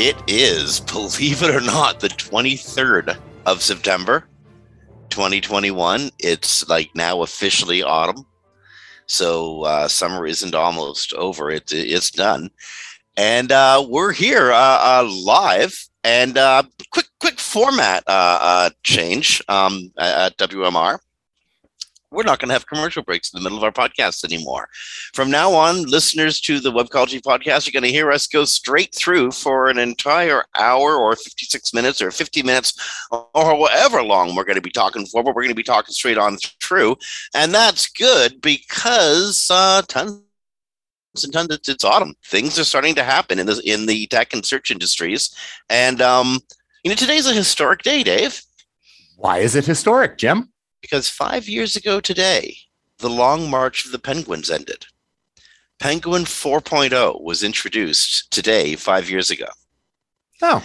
It is, believe it or not, the 23rd of September, 2021. It's like now officially autumn. So uh, summer isn't almost over, it, it's done. And uh, we're here uh, uh live. And uh, quick, quick format uh, change um, at WMR we're not going to have commercial breaks in the middle of our podcast anymore. From now on, listeners to the Webcology podcast are going to hear us go straight through for an entire hour or 56 minutes or 50 minutes or whatever long we're going to be talking for, but we're going to be talking straight on through. And that's good because uh, tons and tons, it's, it's autumn. Things are starting to happen in the, in the tech and search industries. And, um, you know, today's a historic day, Dave. Why is it historic, Jim? Because five years ago today, the long march of the penguins ended. Penguin 4.0 was introduced today, five years ago. Oh.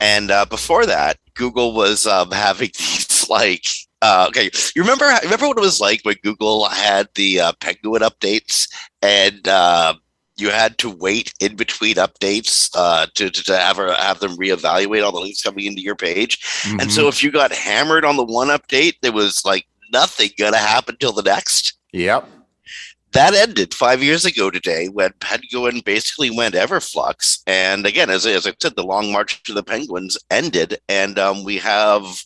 And uh, before that, Google was um, having these like, uh, okay, you remember remember what it was like when Google had the uh, Penguin updates and uh, you had to wait in between updates uh, to, to, to have, have them reevaluate all the links coming into your page. Mm-hmm. And so mm-hmm. if you got hammered on the one update, there was like nothing going to happen till the next. Yep. That ended five years ago today when Penguin basically went Everflux. And again, as, as I said, the long march to the Penguins ended. And um, we have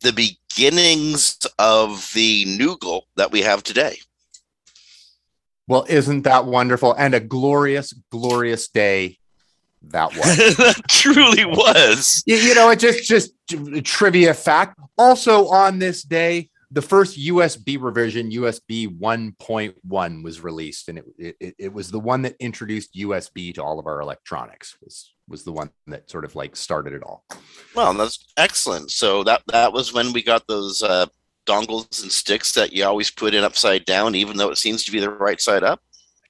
the beginnings of the Noogle that we have today. Well, isn't that wonderful? And a glorious, glorious day that was. truly was. You, you, know, it just just trivia fact. Also on this day, the first USB revision, USB 1.1, was released, and it, it it was the one that introduced USB to all of our electronics. Was was the one that sort of like started it all. Well, that's excellent. So that that was when we got those uh, dongles and sticks that you always put in upside down, even though it seems to be the right side up?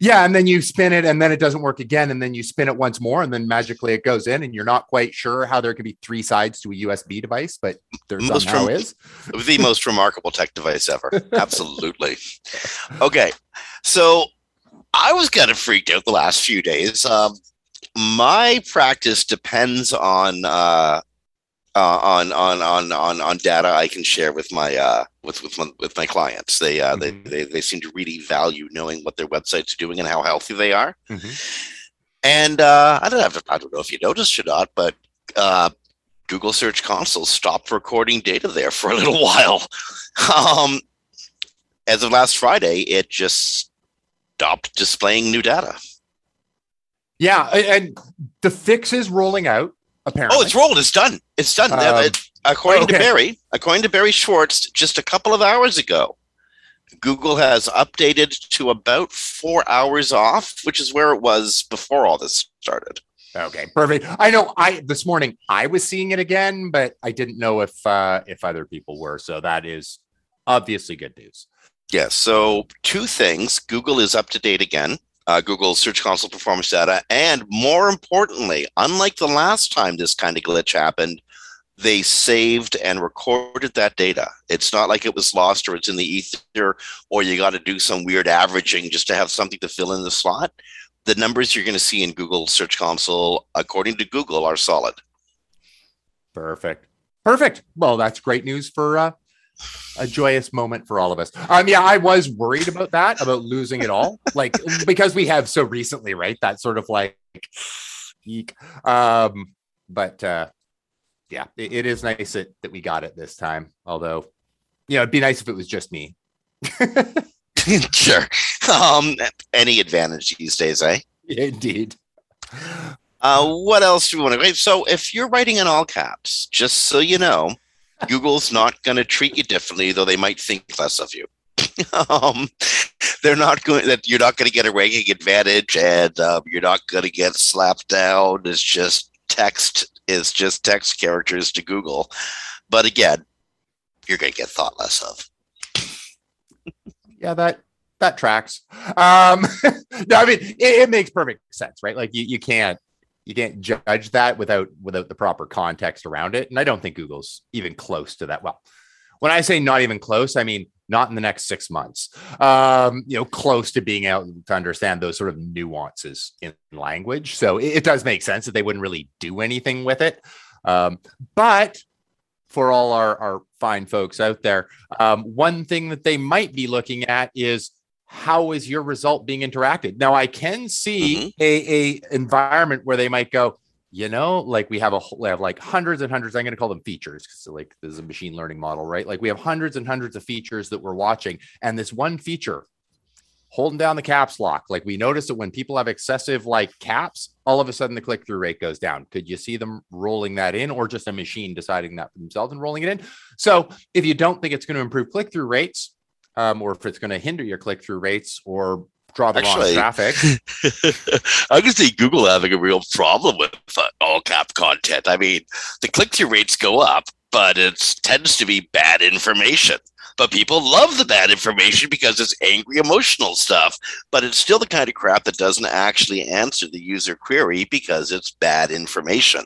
Yeah, and then you spin it, and then it doesn't work again, and then you spin it once more, and then magically it goes in, and you're not quite sure how there could be three sides to a USB device, but there most somehow rem- is. the most remarkable tech device ever. Absolutely. Okay, so I was kind of freaked out the last few days. Um, my practice depends on uh, uh, on, on on on on data I can share with my uh, with with my, with my clients. They, uh, mm-hmm. they they they seem to really value knowing what their websites doing and how healthy they are. Mm-hmm. And uh, I don't have I don't know if you noticed or not, but uh, Google Search Console stopped recording data there for a little while. um, as of last Friday, it just stopped displaying new data. Yeah, and the fix is rolling out. Apparently. Oh, it's rolled. It's done. It's done. Um, according okay. to Barry, according to Barry Schwartz, just a couple of hours ago, Google has updated to about four hours off, which is where it was before all this started. Okay, perfect. I know I this morning I was seeing it again, but I didn't know if uh if other people were. So that is obviously good news. Yes. So, two things Google is up to date again. Uh, Google's Search Console performance data. And more importantly, unlike the last time this kind of glitch happened, they saved and recorded that data. It's not like it was lost or it's in the ether or you got to do some weird averaging just to have something to fill in the slot. The numbers you're going to see in Google Search Console, according to Google, are solid. Perfect. Perfect. Well, that's great news for uh, a joyous moment for all of us. Um, yeah, I was worried about that, about losing it all, like because we have so recently, right? That sort of like, eek. Um, but uh, yeah, it, it is nice that, that we got it this time. Although, you know, it'd be nice if it was just me. sure. Um, any advantage these days, eh? Indeed. Uh, what else do we want to? So, if you're writing in all caps, just so you know, Google's not going to treat you differently, though they might think less of you. um, they're not going that you're not going to get a ranking advantage, and um, you're not going to get slapped down. It's just text is just text characters to Google. But again, you're going to get thought less of. yeah, that that tracks. Um, no, I mean it, it, makes perfect sense, right? Like you, you can't you can't judge that without without the proper context around it. And I don't think Google's even close to that. Well, when I say not even close, I mean not in the next six months. Um, you know, close to being able to understand those sort of nuances in language. So it, it does make sense that they wouldn't really do anything with it. Um, but for all our, our fine folks out there, um, one thing that they might be looking at is how is your result being interacted? Now I can see mm-hmm. a, a environment where they might go, you know, like we have a we have like hundreds and hundreds. I'm going to call them features because like this is a machine learning model, right? Like we have hundreds and hundreds of features that we're watching, and this one feature holding down the caps lock. Like we notice that when people have excessive like caps, all of a sudden the click through rate goes down. Could you see them rolling that in or just a machine deciding that for themselves and rolling it in? So if you don't think it's going to improve click through rates, um, or if it's going to hinder your click through rates or draw the Actually, wrong traffic. I can see Google having a real problem with uh, all cap content. I mean, the click through rates go up, but it tends to be bad information. But people love the bad information because it's angry, emotional stuff. But it's still the kind of crap that doesn't actually answer the user query because it's bad information.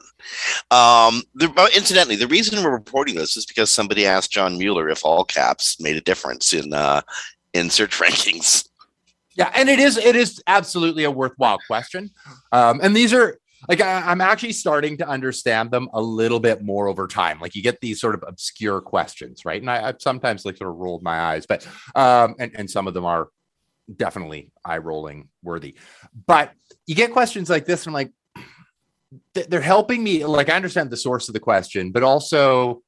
Um, the, uh, incidentally, the reason we're reporting this is because somebody asked John Mueller if all caps made a difference in uh, in search rankings. Yeah, and it is it is absolutely a worthwhile question. Um, and these are like I, am actually starting to understand them a little bit more over time. Like you get these sort of obscure questions, right? And I, have sometimes like sort of rolled my eyes, but um, and and some of them are definitely eye rolling worthy. But you get questions like this, and I'm like, they're helping me. Like I understand the source of the question, but also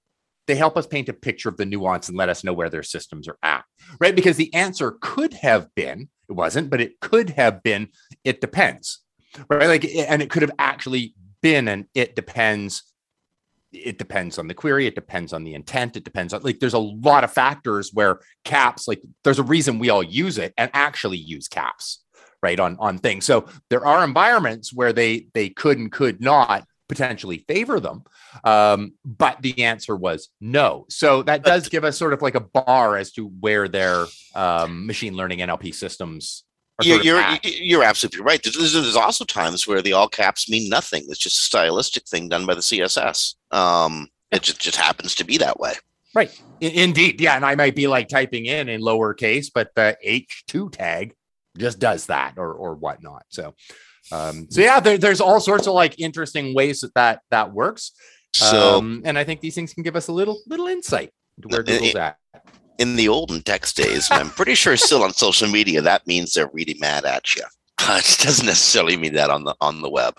they help us paint a picture of the nuance and let us know where their systems are at, right? Because the answer could have been, it wasn't, but it could have been, it depends, right? Like, and it could have actually been and it depends. It depends on the query. It depends on the intent. It depends on like there's a lot of factors where caps like there's a reason we all use it and actually use caps right on on things. So there are environments where they they could and could not potentially favor them. Um, but the answer was no. So that does give us sort of like a bar as to where their um, machine learning NLP systems. You're, you're, you're absolutely right. There's, there's, also times where the all caps mean nothing. It's just a stylistic thing done by the CSS. Um, it just, just happens to be that way. Right. Indeed. Yeah. And I might be like typing in in lowercase, but the H2 tag just does that or, or whatnot. So, um, so yeah, there, there's all sorts of like interesting ways that that, that works. So, um, and I think these things can give us a little little insight to where Google's at. In the olden text days, I'm pretty sure still on social media, that means they're really mad at you. it doesn't necessarily mean that on the on the web.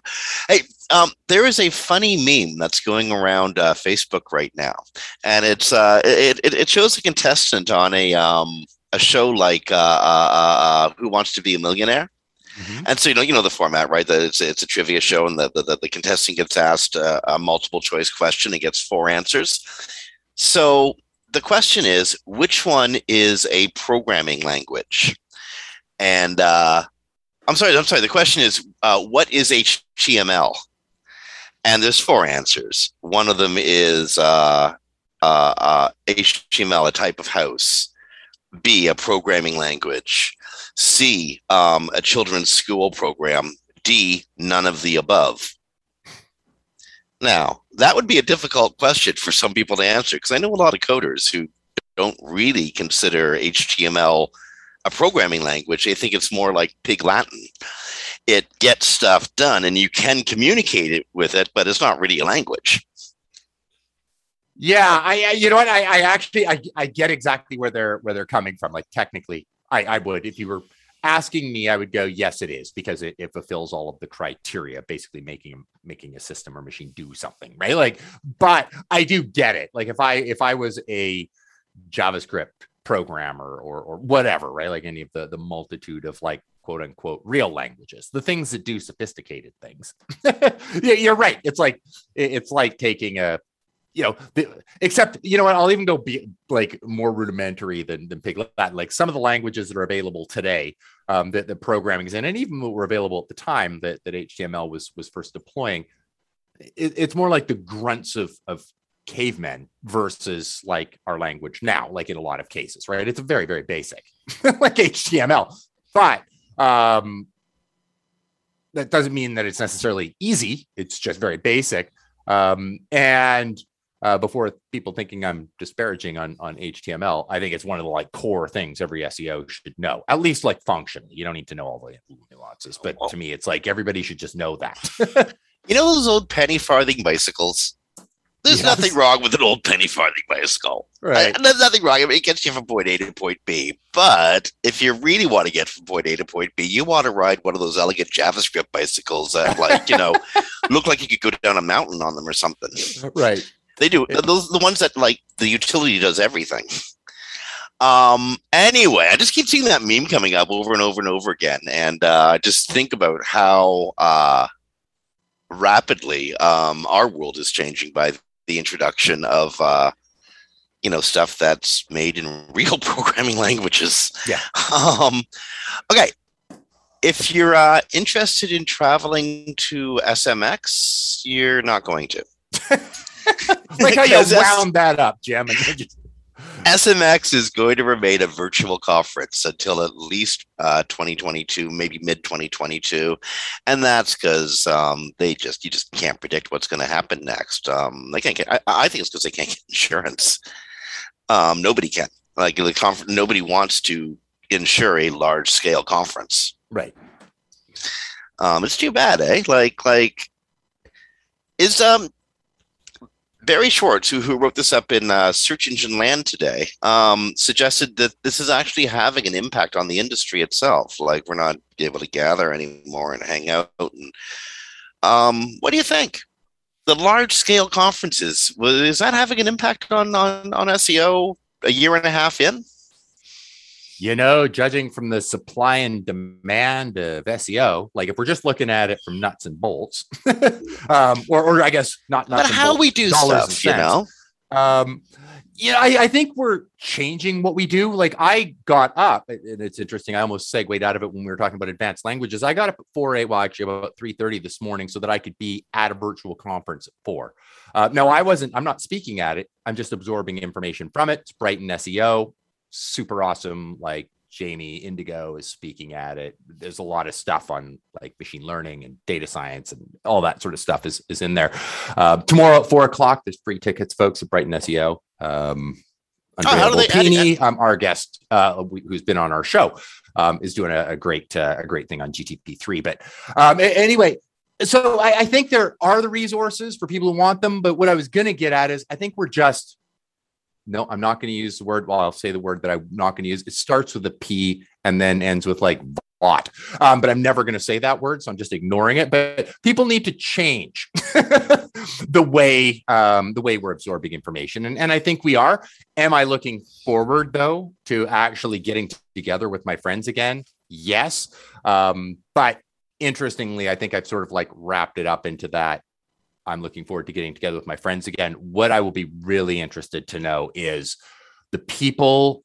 Hey, um, there is a funny meme that's going around uh, Facebook right now, and it's uh, it, it, it shows a contestant on a um, a show like uh, uh, uh Who Wants to Be a Millionaire, Mm-hmm. And so you know, you know the format, right? That it's it's a trivia show, and the the, the contestant gets asked a, a multiple choice question and gets four answers. So the question is, which one is a programming language? And uh, I'm sorry, I'm sorry. The question is, uh, what is HTML? And there's four answers. One of them is uh, HTML, uh, uh, a type of house. B, a programming language, C, um, a children's school program, D, none of the above. Now, that would be a difficult question for some people to answer because I know a lot of coders who don't really consider HTML a programming language. They think it's more like Pig Latin. It gets stuff done and you can communicate it with it, but it's not really a language. Yeah, I, I you know what I, I actually I, I get exactly where they're where they're coming from. Like technically, I, I would if you were asking me, I would go yes, it is because it, it fulfills all of the criteria, basically making making a system or machine do something, right? Like, but I do get it. Like if I if I was a JavaScript programmer or or whatever, right? Like any of the the multitude of like quote unquote real languages, the things that do sophisticated things. yeah, you're right. It's like it's like taking a you know, the, except you know what, I'll even go be like more rudimentary than than Pig Latin. Like some of the languages that are available today, um, that the programming is in, and even what were available at the time that that HTML was was first deploying, it, it's more like the grunts of of cavemen versus like our language now, like in a lot of cases, right? It's very very basic, like HTML, but um, that doesn't mean that it's necessarily easy. It's just very basic. Um, and uh, before people thinking I'm disparaging on on HTML, I think it's one of the like core things every SEO should know, at least like functionally. You don't need to know all the nuances, but to me, it's like everybody should just know that. you know those old penny farthing bicycles? There's yes. nothing wrong with an old penny farthing bicycle. Right. And there's nothing wrong. I mean, it gets you from point A to point B. But if you really want to get from point A to point B, you want to ride one of those elegant JavaScript bicycles that, like, you know, look like you could go down a mountain on them or something. Right. They do. Those the ones that like the utility does everything. Um. Anyway, I just keep seeing that meme coming up over and over and over again, and uh, just think about how uh, rapidly um, our world is changing by the introduction of uh, you know stuff that's made in real programming languages. Yeah. Um. Okay. If you're uh, interested in traveling to SMX, you're not going to. like how you wound that up, Jim. SMX is going to remain a virtual conference until at least uh, 2022, maybe mid 2022, and that's because um, they just you just can't predict what's going to happen next. Um, they can't get. I, I think it's because they can't get insurance. Um, nobody can. Like the conference, nobody wants to insure a large scale conference. Right. Um, it's too bad, eh? Like, like, is um Barry Schwartz, who, who wrote this up in uh, Search Engine Land today, um, suggested that this is actually having an impact on the industry itself. Like we're not able to gather anymore and hang out. And um, what do you think? The large scale conferences is that having an impact on on, on SEO a year and a half in? You know, judging from the supply and demand of SEO, like if we're just looking at it from nuts and bolts, um, or, or I guess not nuts but how bolts, we do stuff, you know. Um, yeah, I, I, think we're changing what we do. Like I got up, and it's interesting. I almost segued out of it when we were talking about advanced languages. I got up at 4 a well, actually about three thirty this morning so that I could be at a virtual conference at 4. Uh, no, I wasn't, I'm not speaking at it. I'm just absorbing information from it. It's Brighton SEO super awesome. Like Jamie Indigo is speaking at it. There's a lot of stuff on like machine learning and data science and all that sort of stuff is, is in there. Uh, tomorrow at four o'clock, there's free tickets, folks, at Brighton SEO. Um, Andrea oh, Volpini, um, our guest, uh, who's been on our show, um, is doing a, a great uh, a great thing on GTP3. But um, anyway, so I, I think there are the resources for people who want them. But what I was going to get at is I think we're just no, I'm not going to use the word. Well, I'll say the word that I'm not going to use. It starts with a P and then ends with like bot. Um, but I'm never going to say that word, so I'm just ignoring it. But people need to change the way um, the way we're absorbing information, and and I think we are. Am I looking forward though to actually getting together with my friends again? Yes, um, but interestingly, I think I've sort of like wrapped it up into that I'm looking forward to getting together with my friends again. What I will be really interested to know is the people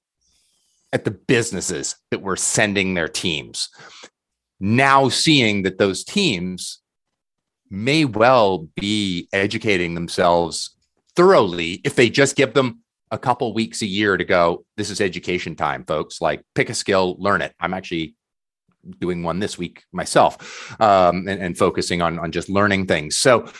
at the businesses that were sending their teams now seeing that those teams may well be educating themselves thoroughly if they just give them a couple weeks a year to go, this is education time, folks. Like pick a skill, learn it. I'm actually doing one this week myself um, and, and focusing on, on just learning things. So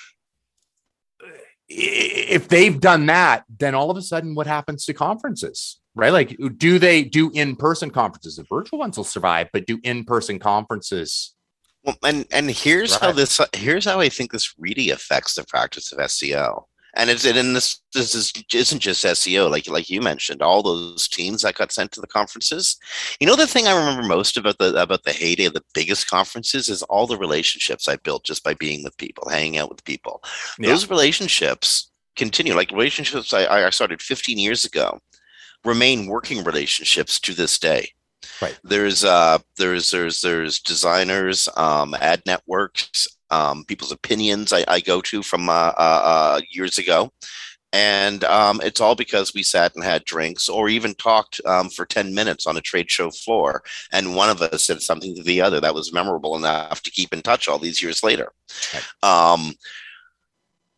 if they've done that, then all of a sudden, what happens to conferences? Right? Like, do they do in person conferences? The virtual ones will survive, but do in person conferences? Well, and and here's right. how this here's how I think this really affects the practice of SEO and it's and this this is isn't just SEO like like you mentioned all those teams that got sent to the conferences. You know the thing I remember most about the about the heyday of the biggest conferences is all the relationships I built just by being with people, hanging out with people. Yeah. Those relationships continue. Like relationships I, I started 15 years ago remain working relationships to this day. Right. There's uh there's there's there's designers, um, ad networks, um, people's opinions I, I, go to from uh, uh, uh, years ago. And um, it's all because we sat and had drinks or even talked um, for 10 minutes on a trade show floor. And one of us said something to the other that was memorable enough to keep in touch all these years later. Right. Um,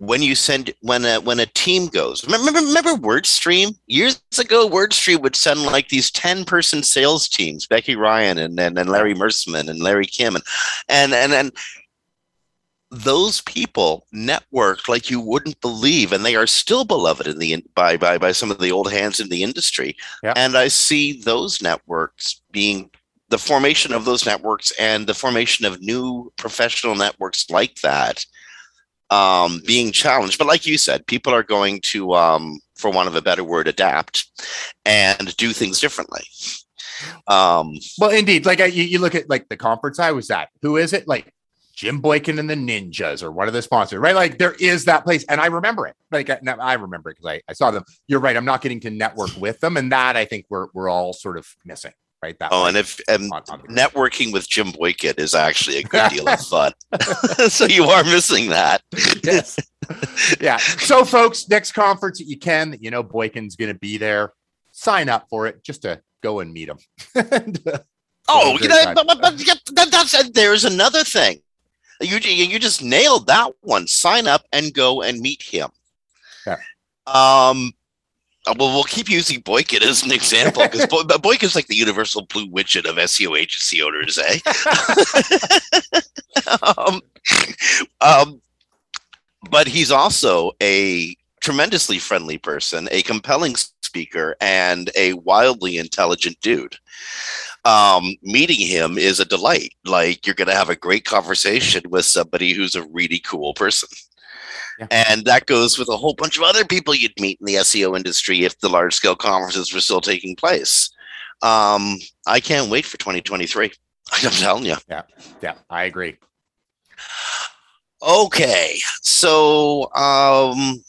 when you send when a when a team goes remember remember wordstream years ago wordstream would send like these 10 person sales teams becky ryan and, and, and larry mercerman and larry kim and and and, and those people networked like you wouldn't believe and they are still beloved in the by by by some of the old hands in the industry. Yeah. and i see those networks being the formation of those networks and the formation of new professional networks like that um, being challenged. But like you said people are going to um, for want of a better word adapt and do things differently. Um, well indeed like I, you, you look at like the conference i was at who is it? Like Jim Boykin and the Ninjas or one of the sponsors, right? Like there is that place. And I remember it. Like I remember it because I, I saw them. You're right. I'm not getting to network with them. And that I think we're, we're all sort of missing. Right. That oh, and if and on, on networking with Jim Boykin is actually a good deal of fun. so you are missing that. yes. Yeah. So folks, next conference that you can, you know, Boykin's going to be there. Sign up for it just to go and meet him. oh, you know, but, but, but that's, there's another thing you you just nailed that one. Sign up and go and meet him. Yeah. Um. Uh, well, we'll keep using Boykin as an example because Boy, Boykin's like the universal blue widget of SEO agency owners, eh? um, um, but he's also a tremendously friendly person, a compelling speaker, and a wildly intelligent dude um, meeting him is a delight. Like you're going to have a great conversation with somebody who's a really cool person. Yeah. And that goes with a whole bunch of other people you'd meet in the SEO industry if the large scale conferences were still taking place. Um, I can't wait for 2023. I'm telling you. Yeah. Yeah. I agree. Okay. So, um,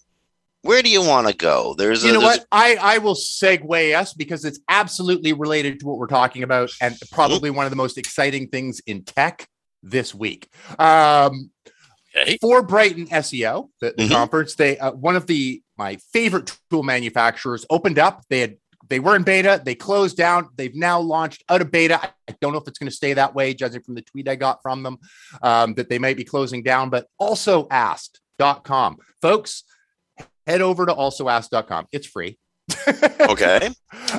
where do you want to go? There's, a you a, know what I I will segue us because it's absolutely related to what we're talking about, and probably one of the most exciting things in tech this week. Um, okay. For Brighton SEO, the, the mm-hmm. conference, they uh, one of the my favorite tool manufacturers opened up. They had they were in beta, they closed down. They've now launched out of beta. I don't know if it's going to stay that way, judging from the tweet I got from them, um, that they might be closing down, but also asked.com. Folks, head over to alsoasked.com. It's free. okay.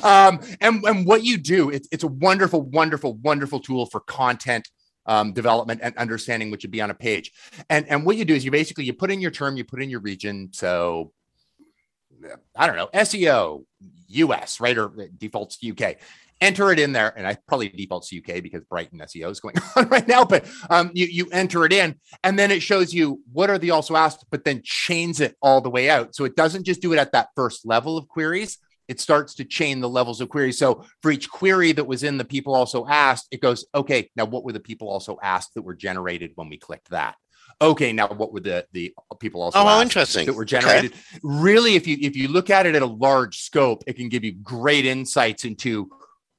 Um, and, and what you do, it's, it's a wonderful, wonderful, wonderful tool for content um, development and understanding what should be on a page. And, and what you do is you basically, you put in your term, you put in your region. So I don't know, SEO, US, right? Or defaults to UK enter it in there. And I probably default to UK because Brighton SEO is going on right now, but um, you, you enter it in and then it shows you what are the also asked, but then chains it all the way out. So it doesn't just do it at that first level of queries. It starts to chain the levels of queries. So for each query that was in the people also asked, it goes, okay, now what were the people also asked that were generated when we clicked that? okay now what were the the people also oh interesting that were generated okay. really if you if you look at it at a large scope it can give you great insights into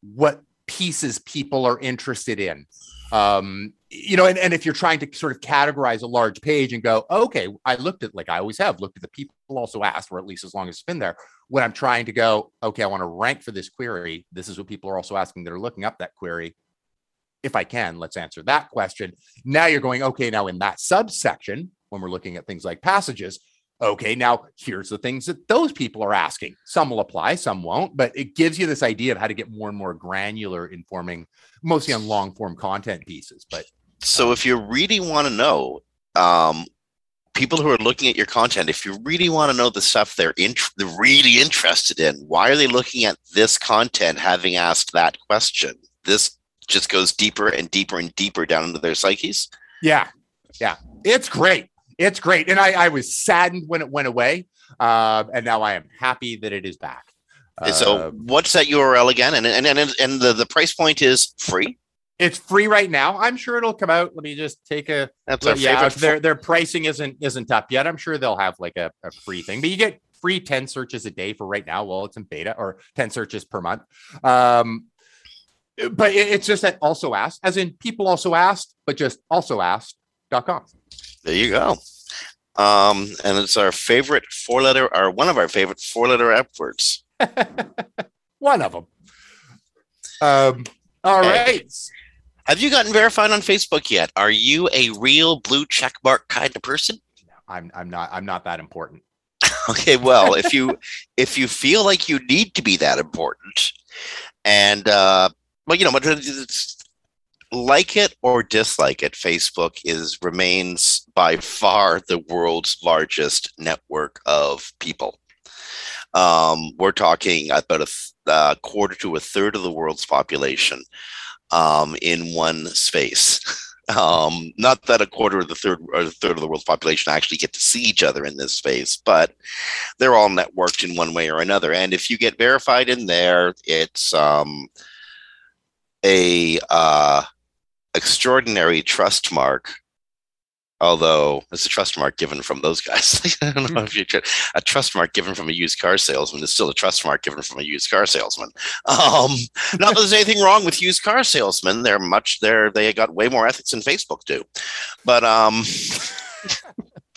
what pieces people are interested in. Um, you know, and, and if you're trying to sort of categorize a large page and go, okay, I looked at like I always have looked at the people also asked, or at least as long as it's been there. When I'm trying to go, okay, I want to rank for this query. This is what people are also asking that are looking up that query. If I can, let's answer that question. Now you're going, okay, now in that subsection, when we're looking at things like passages, Okay, now here's the things that those people are asking. Some will apply, some won't, but it gives you this idea of how to get more and more granular informing mostly on long form content pieces. But so if you really want to know, um, people who are looking at your content, if you really want to know the stuff they're, in, they're really interested in, why are they looking at this content having asked that question? This just goes deeper and deeper and deeper down into their psyches. Yeah. Yeah. It's great. It's great. And I, I was saddened when it went away. Uh, and now I am happy that it is back. Uh, so what's that URL again? And and and, and the, the price point is free. It's free right now. I'm sure it'll come out. Let me just take a. That's our yeah, favorite. their their pricing isn't isn't up yet. I'm sure they'll have like a, a free thing, but you get free 10 searches a day for right now. Well, it's in beta or 10 searches per month. Um, but it, it's just that also asked, as in people also asked, but just also asked.com. There you go. Um, and it's our favorite four letter, or one of our favorite four letter F words. One of them. Um, all Hey. right. Have you gotten verified on Facebook yet? Are you a real blue check mark kind of person? I'm I'm not I'm not that important. Okay, well, if you if you feel like you need to be that important, and uh, well, you know, but it's, like it or dislike it, Facebook is remains by far the world's largest network of people. Um, we're talking about a th- uh, quarter to a third of the world's population um, in one space. Um, not that a quarter of the third or a third of the world's population actually get to see each other in this space, but they're all networked in one way or another. And if you get verified in there, it's um, a uh, extraordinary trust mark. Although it's a trust mark given from those guys. I don't know if you a trust mark given from a used car salesman is still a trust mark given from a used car salesman. Um, not that there's anything wrong with used car salesmen. They're much they're they got way more ethics than Facebook do. But um,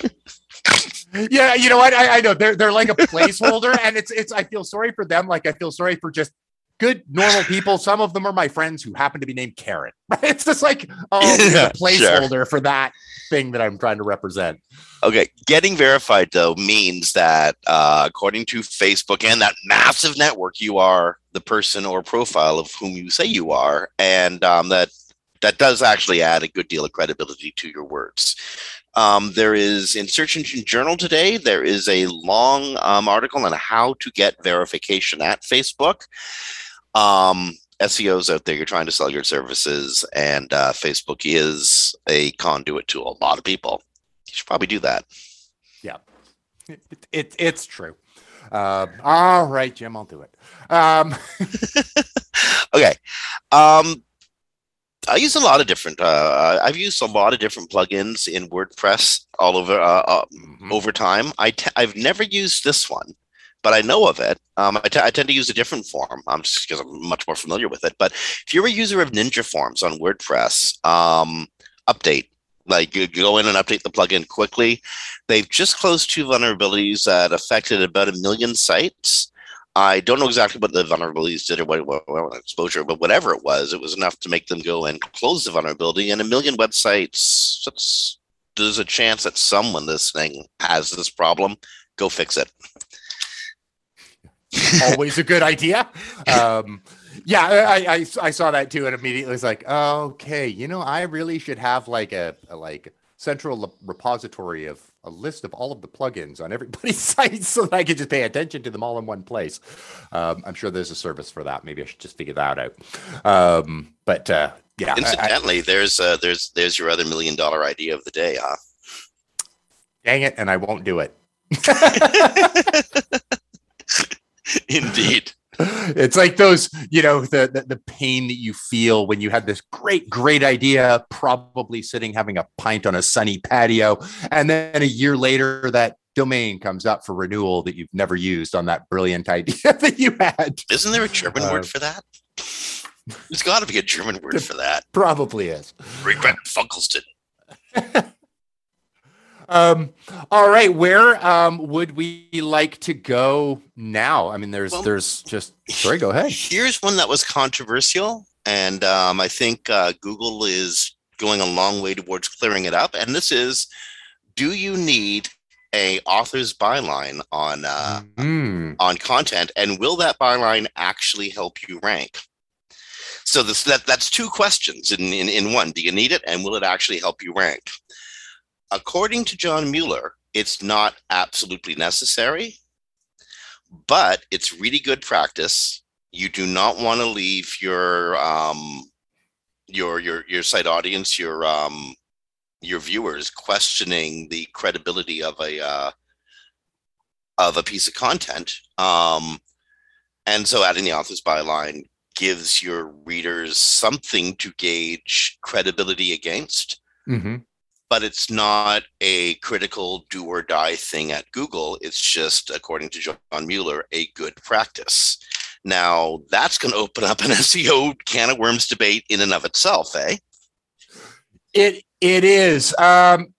Yeah, you know what? I, I know they're they're like a placeholder, and it's it's. I feel sorry for them. Like I feel sorry for just good normal people. Some of them are my friends who happen to be named Karen. It's just like oh, Yeah, a placeholder for that thing that I'm trying to represent. Okay, getting verified though means that uh, according to Facebook and that massive network, you are the person or profile of whom you say you are, and um, that that does actually add a good deal of credibility to your words. Um, there is in Search Engine Journal today. There is a long um, article on how to get verification at Facebook. Um, SEOs out there, you're trying to sell your services, and uh, Facebook is a conduit to a lot of people. You should probably do that. It, it, it's true. Um, all right, Jim, I'll do it. Um, okay. Um, I use a lot of different. Uh, I've used a lot of different plugins in WordPress all over uh, uh, mhm. over time. I t- I've never used this one, but I know of it. Um, I, t- I tend to use a different form. Um, just because I'm much more familiar with it. But if you're a user of Ninja Forms on WordPress, um, update. Like you go in and update the plugin quickly. They've just closed two vulnerabilities that affected about a million sites. I don't know exactly what the vulnerabilities did or what, what, what exposure, but whatever it was, it was enough to make them go and close the vulnerability. And a million websites, there's a chance that someone listening has this problem. Go fix it. Always a good idea. Um, yeah, I, I I saw that too, and immediately was like, okay, you know, I really should have like a, a like central repository of a list of all of the plugins on everybody's site, so that I could just pay attention to them all in one place. Um, I'm sure there's a service for that. Maybe I should just figure that out. Um, but uh, yeah, I- I- Incidentally, there's uh, there's there's your other million dollar idea of the day, huh? dang it, and I won't do it. Indeed. it's like those, you know, the, the the pain that you feel when you had this great, great idea, probably sitting having a pint on a sunny patio, and then a year later that domain comes up for renewal that you've never used on that brilliant idea that you had. Isn't there a German Uh, word for that? There's got to be a German word for that. Probably is. Regret Funkelston. Um, all right, where um would we like to go now? I mean, there's Well- there's just sorry, go ahead. Here's one that was controversial, and um, I think uh, Google is going a long way towards clearing it up. And this is: Do you need a author's byline on uh, Mm. on content, and will that byline actually help you rank? So this that that's two questions in, in in one. Do you need it, and will it actually help you rank? According to John Mueller, it's not absolutely necessary, but it's really good practice. You do not want to leave your um your your your site audience, your um your viewers questioning the credibility of a uh, of a piece of content. Um, and so adding the author's byline gives your readers something to gauge credibility against, hmm but it's not a critical do or die thing at Google. It's just, according to John Mueller, a good practice. Now, that's going to open up an SEO can of worms debate in and of itself, eh? It it is. Um,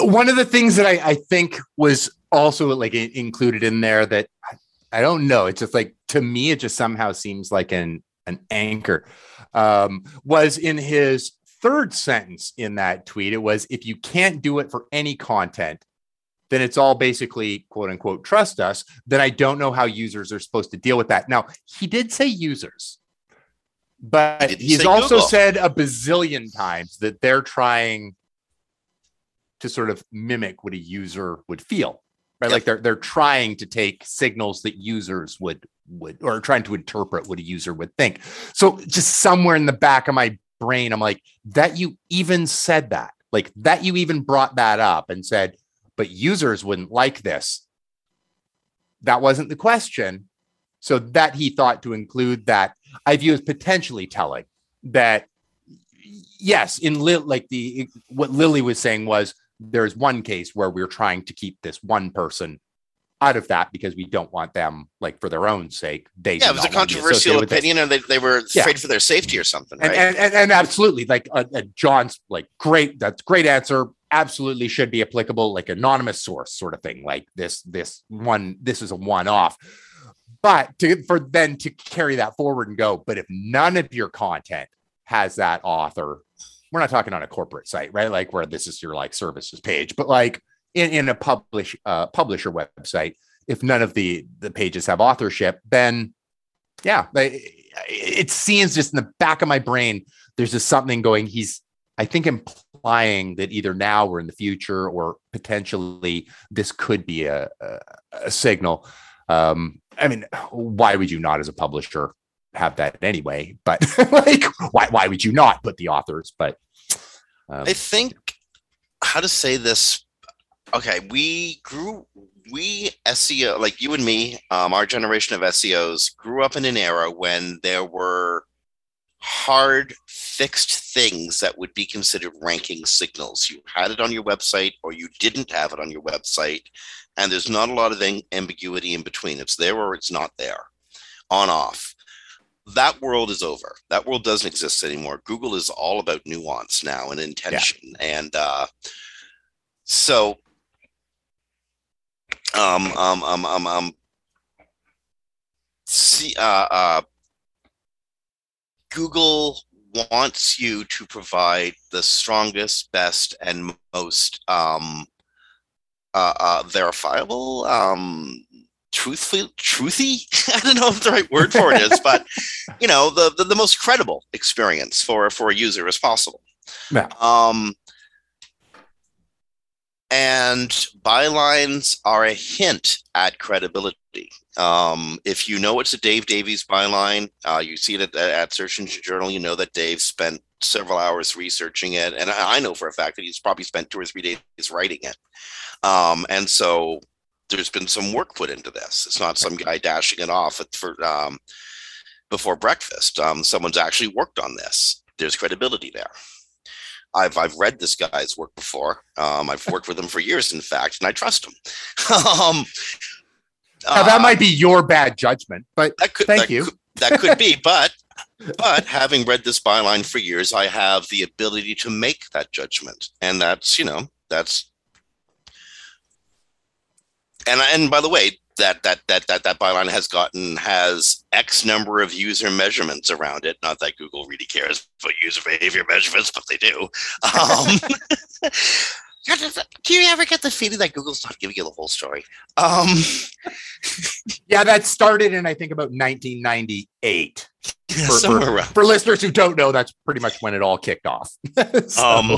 one of the things that I, I think was also like included in there that I- don't know. It's just like to me, it just somehow seems like an an anchor. Um, was in his third sentence in that tweet. It was if you can't do it for any content, then it's all basically quote unquote trust us. Then I don't know how users are supposed to deal with that. Now he did say users. But he he's also Google? said a bazillion times that they're trying to sort of mimic what a user would feel right Yep. like they're they're trying to take signals that users would would or trying to interpret what a user would think so just somewhere in the back of my brain i'm like that you even said that like that you even brought that up and said but users wouldn't like this. That wasn't the question. So that he thought to include that i view as potentially telling that yes in li- like the what lily was saying was there's one case where we're trying to keep this one person out of that because we don't want them like for their own sake they Yeah, it was a not wanna be controversial associated with this. opinion, and they, they were Yeah. afraid for their safety or something, and, right? and, and and absolutely like uh, uh, john's like great that's great answer absolutely should be applicable like anonymous source sort of thing like this this one this is a one off but to for then to carry that forward and go but if none of your content has that author we're not talking on a corporate site right like where this is your like services page but like in, in a publish uh, publisher website if none of the the pages have authorship then yeah it seems just in the back of my brain there's just something going he's i think implying that either now or in the future or potentially this could be a, a, a signal um i mean why would you not as a publisher have that anyway but like why, why would you not put the authors but um, I think how to say this. Okay, we grew, we SEO, like you and me, um, our generation of SEOs grew up in an era when there were hard fixed things that would be considered ranking signals. You had it on your website or you didn't have it on your website, and there's not a lot of ambiguity in between. It's there or it's not there, on off that world is over. That world doesn't exist anymore. Google is all about nuance now and intention. And uh, so, um, um, um, um, um, see, uh, uh, Google wants you to provide the strongest, best, and most um, uh, uh, verifiable, um, truthful, truthy. I don't know if the right word for it is, but you know, the, the the most credible experience for for a user as possible. Yeah. Um, and bylines are a hint at credibility. Um, if you know it's a Dave Davies byline, uh, you see it at, at Search Engine Journal, you know that Dave spent several hours researching it. And I, I know for a fact that he's probably spent two or three days writing it. Um, and so there's been some work put into this. It's not some guy dashing it off for um, before breakfast. Um, someone's actually worked on this. There's credibility there. I've I've read this guy's work before. Um, I've worked with him for years, in fact, and I trust him. um, now that uh, might be your bad judgment but that could, thank that you. could- that could be, but but having read this byline for years, I have the ability to make that judgment, and that's you know that's and and by the way, that that that that that byline has gotten has X number of user measurements around it. Not that Google really cares about user behavior measurements, but they do. Um, do you ever get the feeling that Google's not giving you the whole story? Um, yeah, that started in I think about 1998. yeah, For, for, for listeners who don't know, that's pretty much when it all kicked off. So- Um,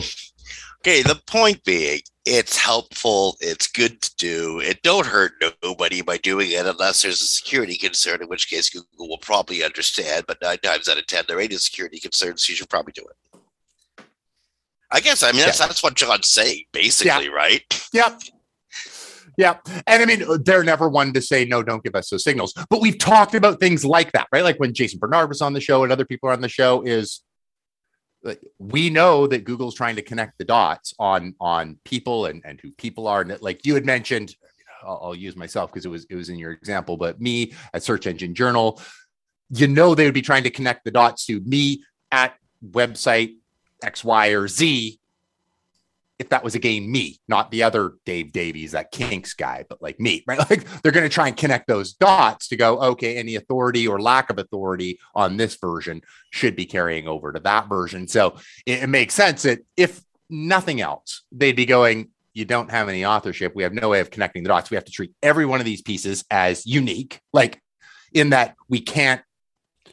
okay, the point being, it's helpful. It's good to do. It don't hurt nobody by doing it unless there's a security concern, in which case Google will probably understand. But nine times out of ten, there ain't a security concern, so you should probably do it. I guess. I mean, that's that's what John's saying, basically, right? Yep. Yep. And I mean, they're never one to say, no, don't give us those signals. But we've talked about things like that, right? Like when Jason Barnard was on the show and other people are on the show, is we know that Google's trying to connect the dots on on people and, and who people are. And like you had mentioned, I'll, I'll use myself because it was it was in your example, but me at Search Engine Journal, you know they would be trying to connect the dots to me at website X, Y, or Z if that was again me, not the other Dave Davies, that Kinks guy, but like me, right? Like they're going to try and connect those dots to go, okay, any authority or lack of authority on this version should be carrying over to that version. So it, it makes sense that if nothing else, they'd be going, you don't have any authorship. We have no way of connecting the dots. We have to treat every one of these pieces as unique, like in that we can't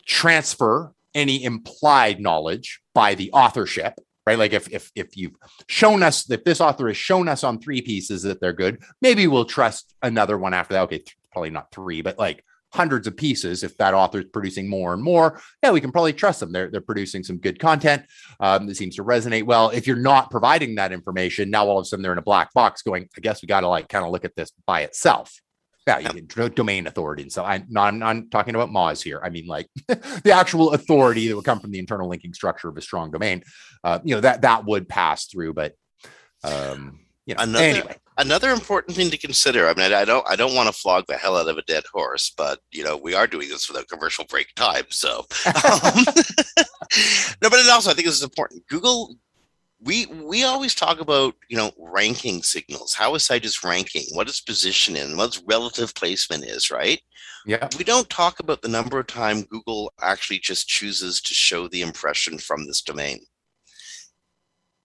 transfer any implied knowledge by the authorship right? Like if if if you've shown us if this author has shown us on three pieces that they're good maybe we'll trust another one after that. Okay th- probably not three but like hundreds of pieces. If that author is producing more and more yeah we can probably trust them. They're, they're producing some good content. Um, that seems to resonate well. If you're not providing that information now all of a sudden they're in a black box going i guess we got to like kind of look at this by itself can do- domain authority. And so I'm not, I'm not talking about Moz here. I mean, like the actual authority that would come from the internal linking structure of a strong domain. Uh, you know, that that would pass through, but um, you know, Another- anyway. Another important thing to consider. I mean, I don't, I don't want to flog the hell out of a dead horse, but you know, we are doing this without commercial break time, so. um, no, but it also, I think this is important. Google, we we always talk about you know ranking signals. How a site is ranking, what its position in, what its relative placement is, right? Yeah. We don't talk about the number of time Google actually just chooses to show the impression from this domain.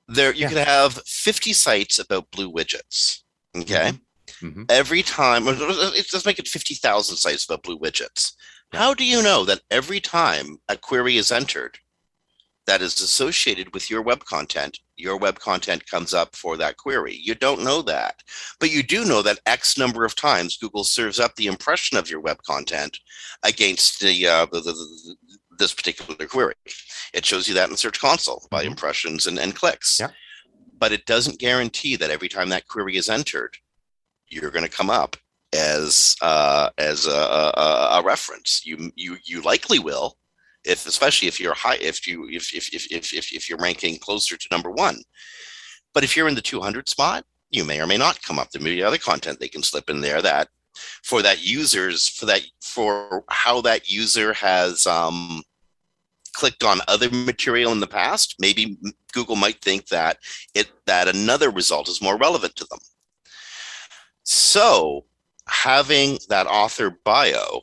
There, you Yeah. can have 50 sites about blue widgets. Okay. Mhm. Every time, let's make it 50,000 sites about blue widgets. How do you know that every time a query is entered that is associated with your web content, your web content comes up for that query? You don't know that. But you do know that X number of times Google serves up the impression of your web content against the, uh, the, the, this particular query. It shows you that in Search Console by Mhm. impressions and, and clicks. Yeah. But it doesn't guarantee that every time that query is entered, you're going to come up as uh, as a, a, a reference. You you you likely will, if especially if you're high, if you if if if if if, if you're ranking closer to number one. But if you're in the 200 spot, you may or may not come up. There may be other content they can slip in there that for that users for that for how that user has um, clicked on other material in the past maybe google might think that it that another result is more relevant to them so having that author bio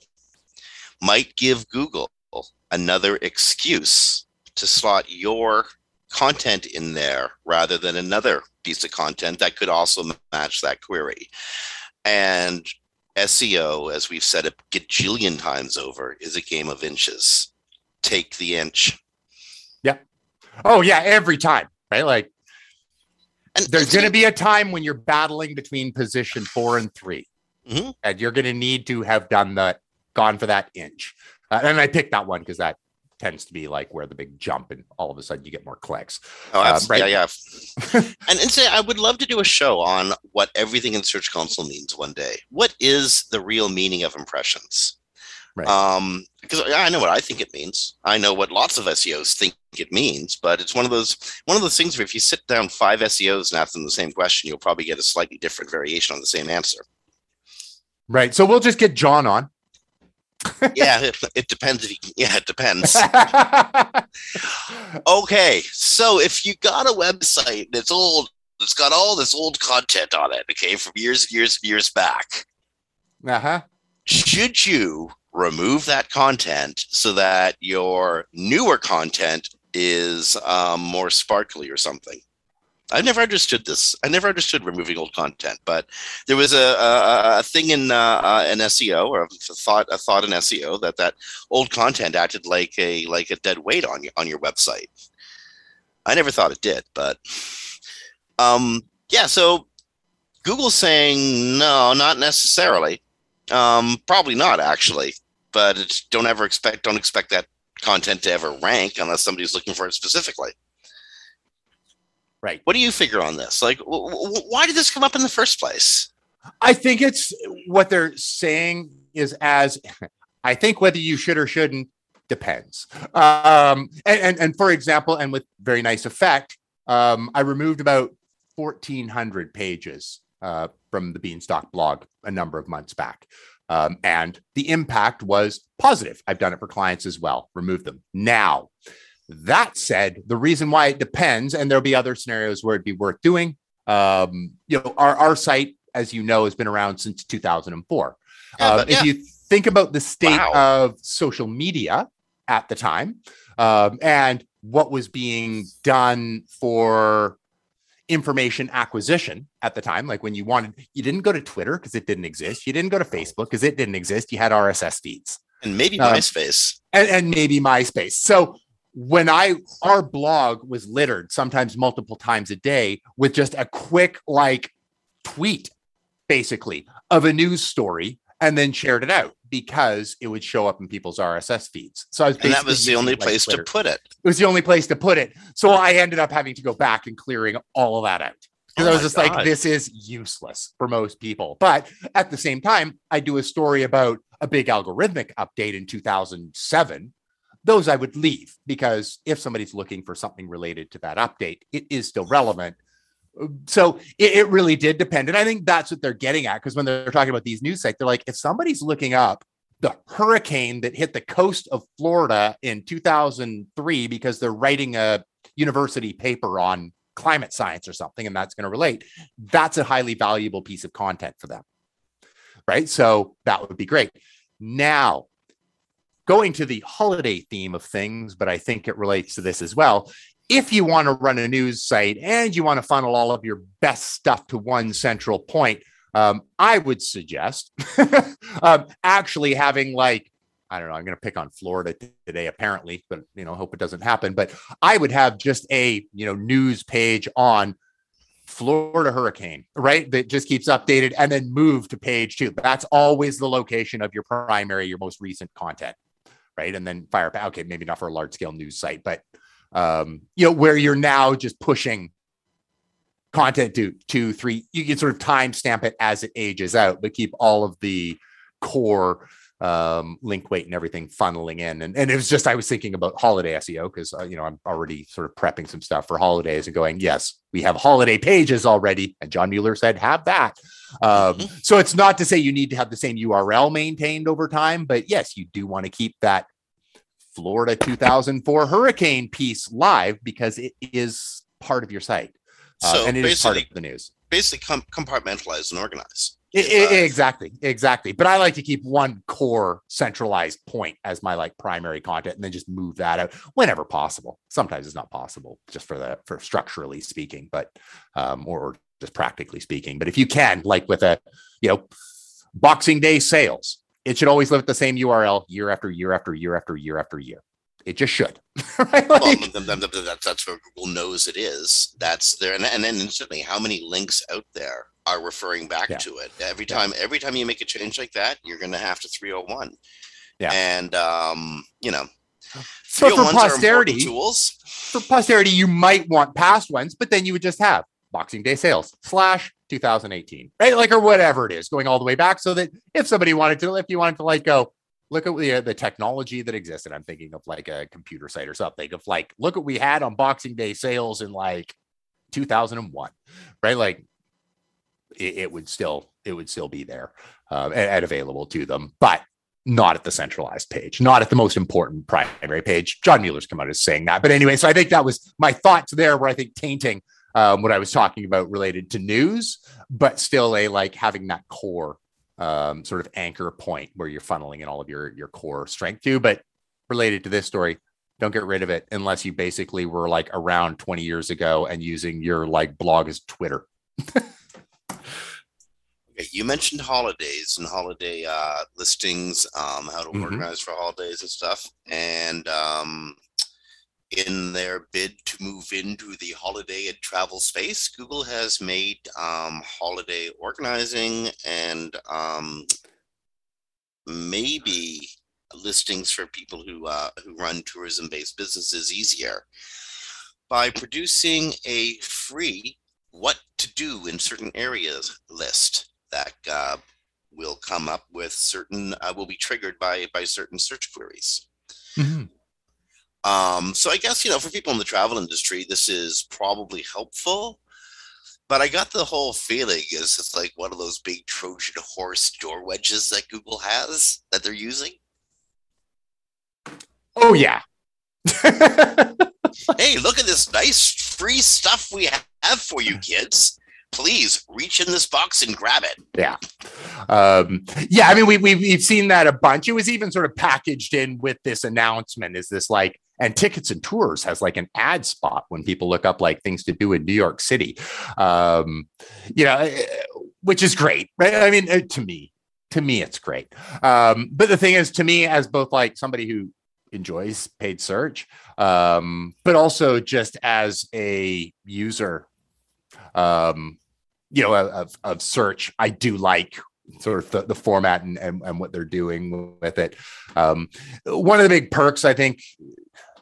might give google another excuse to slot your content in there rather than another piece of content that could also match that query and SEO, as we've said a gajillion times over, is a game of inches. Take the inch. Yeah. Oh yeah, every time, right? Like And there's going to be a time when you're battling between position four and 3 Mhm. and you're going to need to have done that, gone for that inch. Uh, and I picked that one because that tends to be like where the big jump, and all of a sudden you get more clicks. Oh, Um, right. yeah, yeah. and and say I would love to do a show on what everything in Search Console means one day. What is the real meaning of impressions? Right. Um, because I know what I think it means. I know what lots of SEOs think it means, but it's one of those one of those things where if you sit down five SEOs and ask them the same question, you'll probably get a slightly different variation on the same answer. Right. So we'll just get John on. Yeah, it, it depends. If you, yeah, it depends. Okay, so if you got a website that's old, it's got all this old content on it, okay, from years and years and years back, uh-huh. should you remove that content so that your newer content is um, more sparkly or something? I never understood this. I never understood removing old content, but there was a a, a thing in uh, uh, an SEO or a thought a thought in SEO that that old content acted like a like a dead weight on your on your website. I never thought it did, but um, yeah. So Google's saying no, not necessarily. Um, probably not actually, but don't ever expect don't expect that content to ever rank unless somebody's looking for it specifically. Right. What do you figure on this? Like, w- w- why did this come up in the first place? I think it's what they're saying is as I think whether you should or shouldn't depends. Um, and, and, and for example, and with very nice effect, um, I removed about 1,400 pages uh, from the Beanstalk blog a number of months back. Um, and the impact was positive. I've done it for clients as well, remove them. Now, that said, the reason why it depends, and there'll be other scenarios where it'd be worth doing. Um, you know, our, our site, as you know, has been around since 2004. Yeah, Um, but- yeah. If you think about the state Wow. of social media at the time um, and what was being done for information acquisition at the time, like when you wanted, you didn't go to Twitter because it didn't exist. You didn't go to Facebook because it didn't exist. You had RSS feeds And maybe Um, MySpace. and, and maybe MySpace. So when I our blog was littered sometimes multiple times a day with just a quick like tweet, basically of a news story, and then shared it out because it would show up in people's RSS feeds. So I was And that was the only place Twitter. to put it. It was the only place to put it. So I ended up having to go back and clearing all of that out because Oh I was just God. like, this is useless for most people. But at the same time, I do a story about a big algorithmic update in 2007. Those I would leave because if somebody's looking for something related to that update, it is still relevant. So it, it really did depend. And I think that's what they're getting at because when they're talking about these news sites, they're like, if somebody's looking up the hurricane that hit the coast of Florida in 2003 because they're writing a university paper on climate science or something, and that's going to relate. That's a highly valuable piece of content for them. Right. So that would be great. Now, going to the holiday theme of things, but I think it relates to this as well. If you want to run a news site and you want to funnel all of your best stuff to one central point, um, I would suggest um, actually having like I don't know. I'm going to pick on Florida today, apparently, but you know, hope it doesn't happen. But I would have just a you know news page on Florida hurricane, right? That just keeps updated, and then move to page two. That's always the location of your primary, your most recent content, right? And then fire. Okay, maybe not for a large scale news site, but um, you know, where you're now just pushing content to two, three. You can sort of timestamp it as it ages out, but keep all of the core um, link weight and everything funneling in. And, and it was just, I was thinking about holiday SEO because, uh, you know, I'm already sort of prepping some stuff for holidays and going, yes, we have holiday pages already. And John Mueller said, have that. Um, so it's not to say you need to have the same URL maintained over time, but yes, you do want to keep that Florida 2004 hurricane piece live because it is part of your site. Uh, So and it is part of the news. Basically, com- compartmentalize and organize. I- I- Uh, exactly, exactly. But I like to keep one core centralized point as my like primary content, and then just move that out whenever possible. Sometimes it's not possible, just for the for structurally speaking, but um, or just practically speaking. But if you can, like with a you know Boxing Day sales, it should always live at the same URL year after year after year after year after year. It just should. right? Like- th- that's that's where Google knows it is. That's there, and, and then instantly, how many links out there are referring back Yeah. to it? Every Yeah. time, every time you make a change like that, you're going to have to 301. Yeah. and um, you know, But for 301s are important posterity, tools. for posterity, you might want past ones, but then you would just have Boxing Day sales slash 2018, right? Like, or whatever it is, going all the way back, so that if somebody wanted to, if you wanted to, like, go look at the, the technology that existed, I'm thinking of like a computer site or something of like, look what we had on Boxing Day sales in like 2001, right? Like, it, it would still it would still be there uh, and, and available to them, but not at the centralized page, not at the most important primary page. John Mueller's come out as saying that. But anyway, so I think that was my thoughts there where I think tainting um, what I was talking about related to news, but still a like having that core um, sort of anchor point where you're funneling in all of your your core strength to. But related to this story, Don't get rid of it unless you basically were like around 20 years ago and using your like blog as Twitter. You mentioned holidays and holiday uh, listings, um, how to Mhm. organize for holidays and stuff. And um, in their bid to move into the holiday and travel space, Google has made um, holiday organizing and um, maybe listings for people who uh, who run tourism-based businesses easier by producing a free what to do in certain areas list that uh, will come up with certain uh, will be triggered by by certain search queries. Um, so I guess you know for people in the travel industry, this is probably helpful. But I got the whole feeling is it's like one of those big Trojan horse door wedges that Google has that they're using. Oh yeah. Hey, look at this nice free stuff we have for you kids. Please reach in this box and grab it. Yeah. Um, yeah, I mean, we, we, we've seen that a bunch. It was even sort of packaged in with this announcement is this like, and tickets and tours has like an ad spot when people look up like things to do in New York City, um, you know, eh, which is great. Right? I mean, eh, to me, to me, it's great. Um, but the thing is, to me, as both like somebody who enjoys paid search, um, but also just as a user, um, you know, of, of search, I do like sort of the, the format and, and, and what they're doing with it. Um, one of the big perks, I think,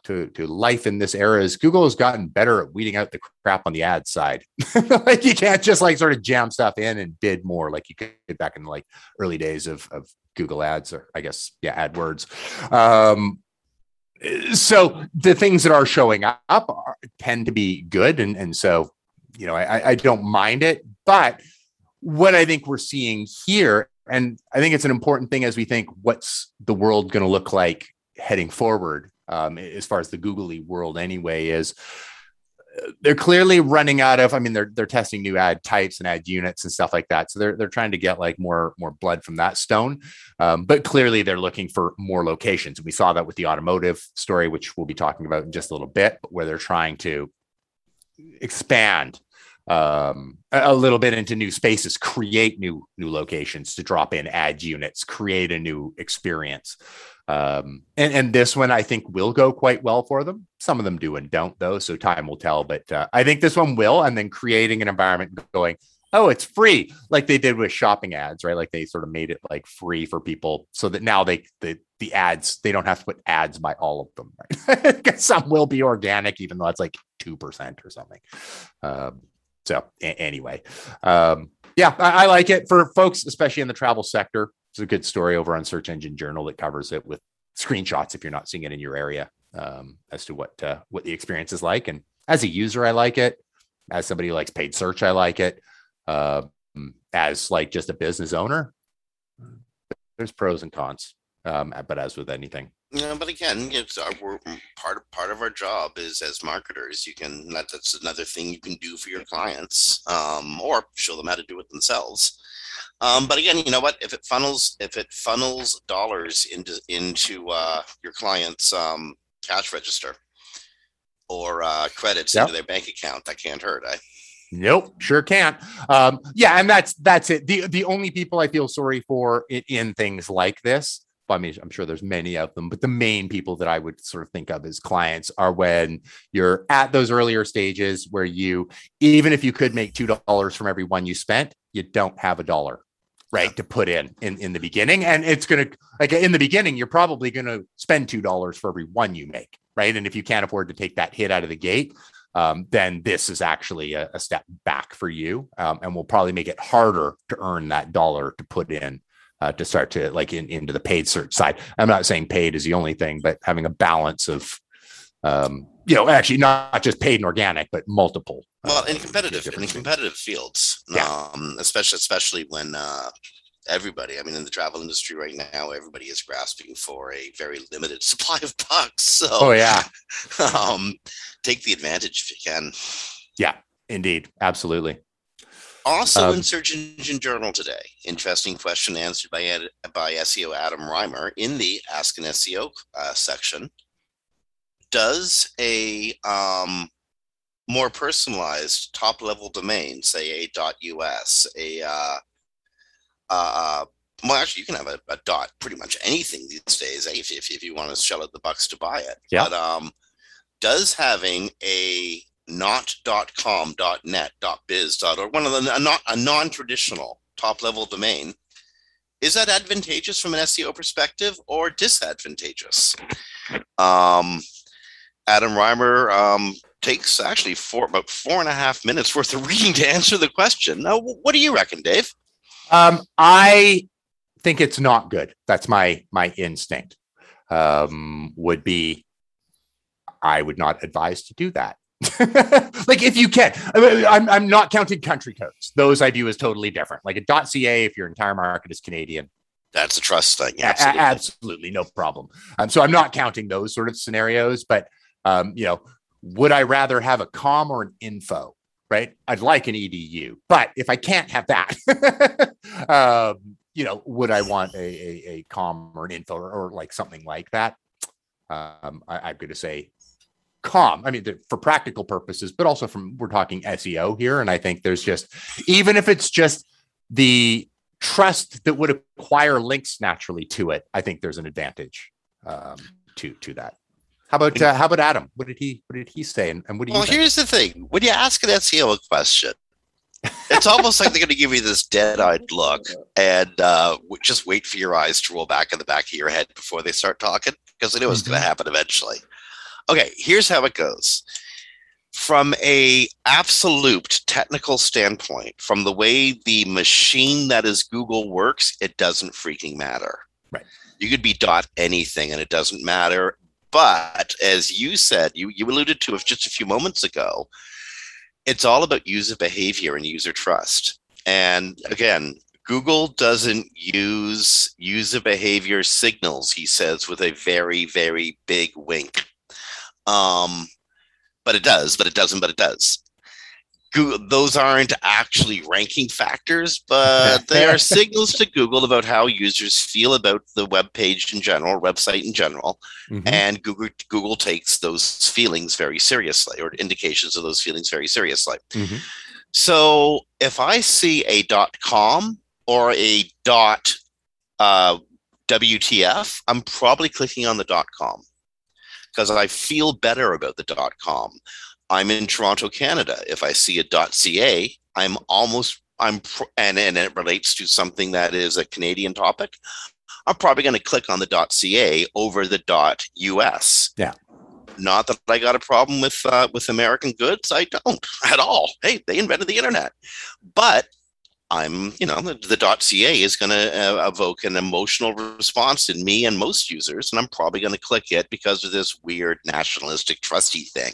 to, to life in this era is Google has gotten better at weeding out the crap on the ad side. like you can't just like sort of jam stuff in and bid more like you could back in like early days of, of Google ads or I guess, yeah, AdWords. Um, so the things that are showing up are, tend to be good. And, and so, you know, I, I don't mind it, but what I think we're seeing here, and I think it's an important thing as we think what's the world going to look like heading forward, um, as far as the googly world anyway, is uh, they're clearly running out of. I mean, they're they're testing new ad types and ad units and stuff like that. So they're they're trying to get like more more blood from that stone. Um, but clearly, they're looking for more locations. And we saw that with the automotive story, which we'll be talking about in just a little bit, where they're trying to expand um, a, little bit into new spaces, create new new locations to drop in ad units, create a new experience. Um, and, and this one I think will go quite well for them. Some of them do and don't though, so time will tell. But uh, I think this one will. And then creating an environment going, oh, it's free, like they did with shopping ads, right? Like they sort of made it like free for people, so that now they the the ads they don't have to put ads by all of them, right? Because some will be organic, even though it's like two percent or something. Um, so a- anyway, um, yeah, I, I like it for folks, especially in the travel sector. It's a good story over on Search Engine Journal that covers it with screenshots if you're not seeing it in your area um, as to what uh, what the experience is like. And as a user, I like it. As somebody who likes paid search, I like it. Uh, as like just a business owner, there's pros and cons. Um, but as with anything, Yeah, but again, it's our we're, part of part of our job is as marketers. You can that, that's another thing you can do for your clients, um, or show them how to do it themselves. Um, but again, you know what? If it funnels if it funnels dollars into into uh, your client's um, cash register or uh, credits Yep. into their bank account, that can't hurt. Eh? Nope, sure can't. Um, yeah, and that's that's it. The the only people I feel sorry for in, in things like this, I mean, I'm sure there's many of them, but the main people that I would sort of think of as clients are when you're at those earlier stages where you, even if you could make two dollars from every one you spent, you don't have a dollar, right, to put in in in the beginning, and it's gonna like in the beginning, you're probably gonna spend two dollars for every one you make, right, and if you can't afford to take that hit out of the gate um, then this is actually a, a step back for you um, and will probably make it harder to earn that dollar to put in uh, to start to like in, into the paid search side. I'm not saying paid is the only thing, but having a balance of, um, you know, actually not just paid and organic, but multiple. Well, uh, in competitive in competitive fields, Yeah. um, especially especially when uh, everybody, I mean, in the travel industry right now, everybody is grasping for a very limited supply of bucks. So, Oh yeah, um, take the advantage if you can. Yeah, indeed, absolutely. Also Um, in Search Engine Journal today, interesting question answered by by SEO Adam Riemer in the Ask an SEO uh, section. does a um, more personalized top level domain, say a .us, a uh, uh, well, actually, you can have a, a, dot pretty much anything these days if, if, if you want to shell out the bucks to buy it. Yeah. But um, does having a not .com, .net, .biz, .or one of the a not a non-traditional top level domain is that advantageous from an SEO perspective or disadvantageous? Um, Adam Riemer um, takes actually four about four and a half minutes worth of reading to answer the question. Now, what do you reckon, Dave? Um, I think it's not good. That's my my instinct. Um, would be, I would not advise to do that. like if you can, I mean, I'm I'm not counting country codes. Those I view as totally different. Like a .ca, if your entire market is Canadian, that's a trust thing. Absolutely, absolutely no problem. Um, so I'm not counting those sort of scenarios, but um, you know, would I rather have a com or an info? Right, I'd like an edu, but if I can't have that, um, you know, would I want a, a, a com or an info or, or like something like that? Um, I, am going to say com. I mean, for practical purposes, but also from we're talking SEO here, and I think there's just even if it's just the trust that would acquire links naturally to it, I think there's an advantage um, to to that. How about uh, how about Adam? What did he what did he say? And, and what do you? Well, here's the thing: when you ask an SEO a question, it's almost like they're going to give you this dead-eyed look and uh, just wait for your eyes to roll back in the back of your head before they start talking because they know it's mm-hmm. going to happen eventually. Okay, here's how it goes. From a absolute technical standpoint, from the way the machine that is Google works, it doesn't freaking matter. Right. You could be dot anything and it doesn't matter. But as you said, you, you alluded to it just a few moments ago, it's all about user behavior and user trust. And again, Google doesn't use user behavior signals, he says, with a very, very big wink. Um, but it does, but it doesn't, but it does. Google, those aren't actually ranking factors, but they are signals to Google about how users feel about the web page in general, website in general, mm-hmm. and Google Google takes those feelings very seriously, or indications of those feelings very seriously. Mm-hmm. So if I see a dot .com or a dot uh, WTF, I'm probably clicking on the dot .com because I feel better about the dot .com. I'm in Toronto, Canada. If I see a dot .ca, I'm almost I'm and and it relates to something that is a Canadian topic. I'm probably going to click on the .ca over the .us. Yeah. Not that I got a problem with uh, with American goods. I don't at all. Hey, they invented the internet, but I'm, you know, the, the .ca is going to uh, evoke an emotional response in me and most users, and I'm probably going to click it because of this weird nationalistic trusty thing.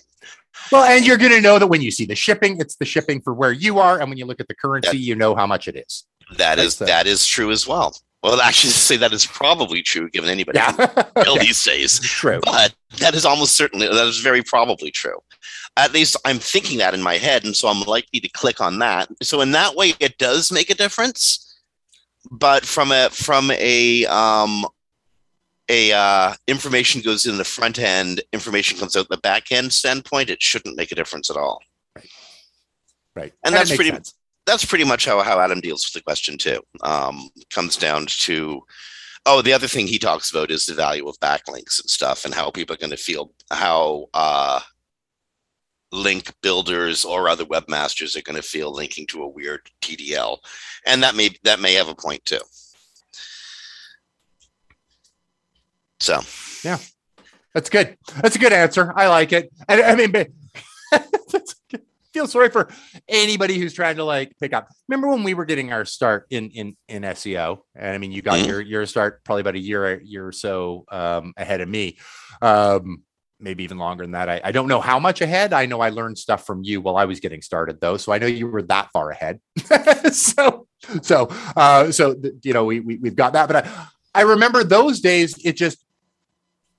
Well, and you're going to know that when you see the shipping, it's the shipping for where you are, and when you look at the currency, that, you know how much it is. That is, the, that is true as well. Well, actually, say that is probably true given anybody yeah. yeah. these days. True, but that is almost certainly that is very probably true. At least I'm thinking that in my head, and so I'm likely to click on that. So in that way, it does make a difference. But from a from a um, a uh, information goes in the front end, information comes out the back end standpoint, it shouldn't make a difference at all. Right. Right. And that that's pretty sense. That's pretty much how, how Adam deals with the question too. Um, comes down to oh, the other thing he talks about is the value of backlinks and stuff and how people are going to feel how uh, link builders or other webmasters are going to feel linking to a weird TDL. And that may that may have a point too. So yeah, that's good. That's a good answer. I like it. I, I mean, feel sorry for anybody who's trying to like pick up. Remember when we were getting our start in in in SEO? And I mean, you got mm-hmm. your your start probably about a year year or so um, ahead of me. Um, maybe even longer than that. I, I don't know how much ahead. I know I learned stuff from you while I was getting started, though. So I know you were that far ahead. so so uh, so you know we, we we've got that. But I, I remember those days. It just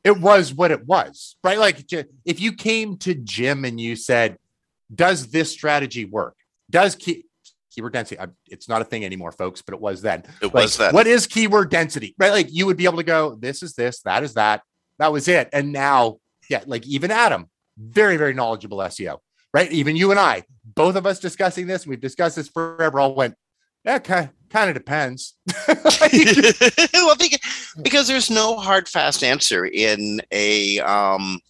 it was what it was, right? Like if you came to Jim and you said, "Does this strategy work? Does key, keyword density? It's not a thing anymore, folks, but it was then. It like, was then. What is keyword density? Right? Like you would be able to go, "This is this, that is that." That was it. And now yeah, like even Adam, very, very knowledgeable SEO, right? Even you and I, both of us discussing this, we've discussed this forever, all went, yeah, kind, kind of depends. well, because, because there's no hard, fast answer in a um,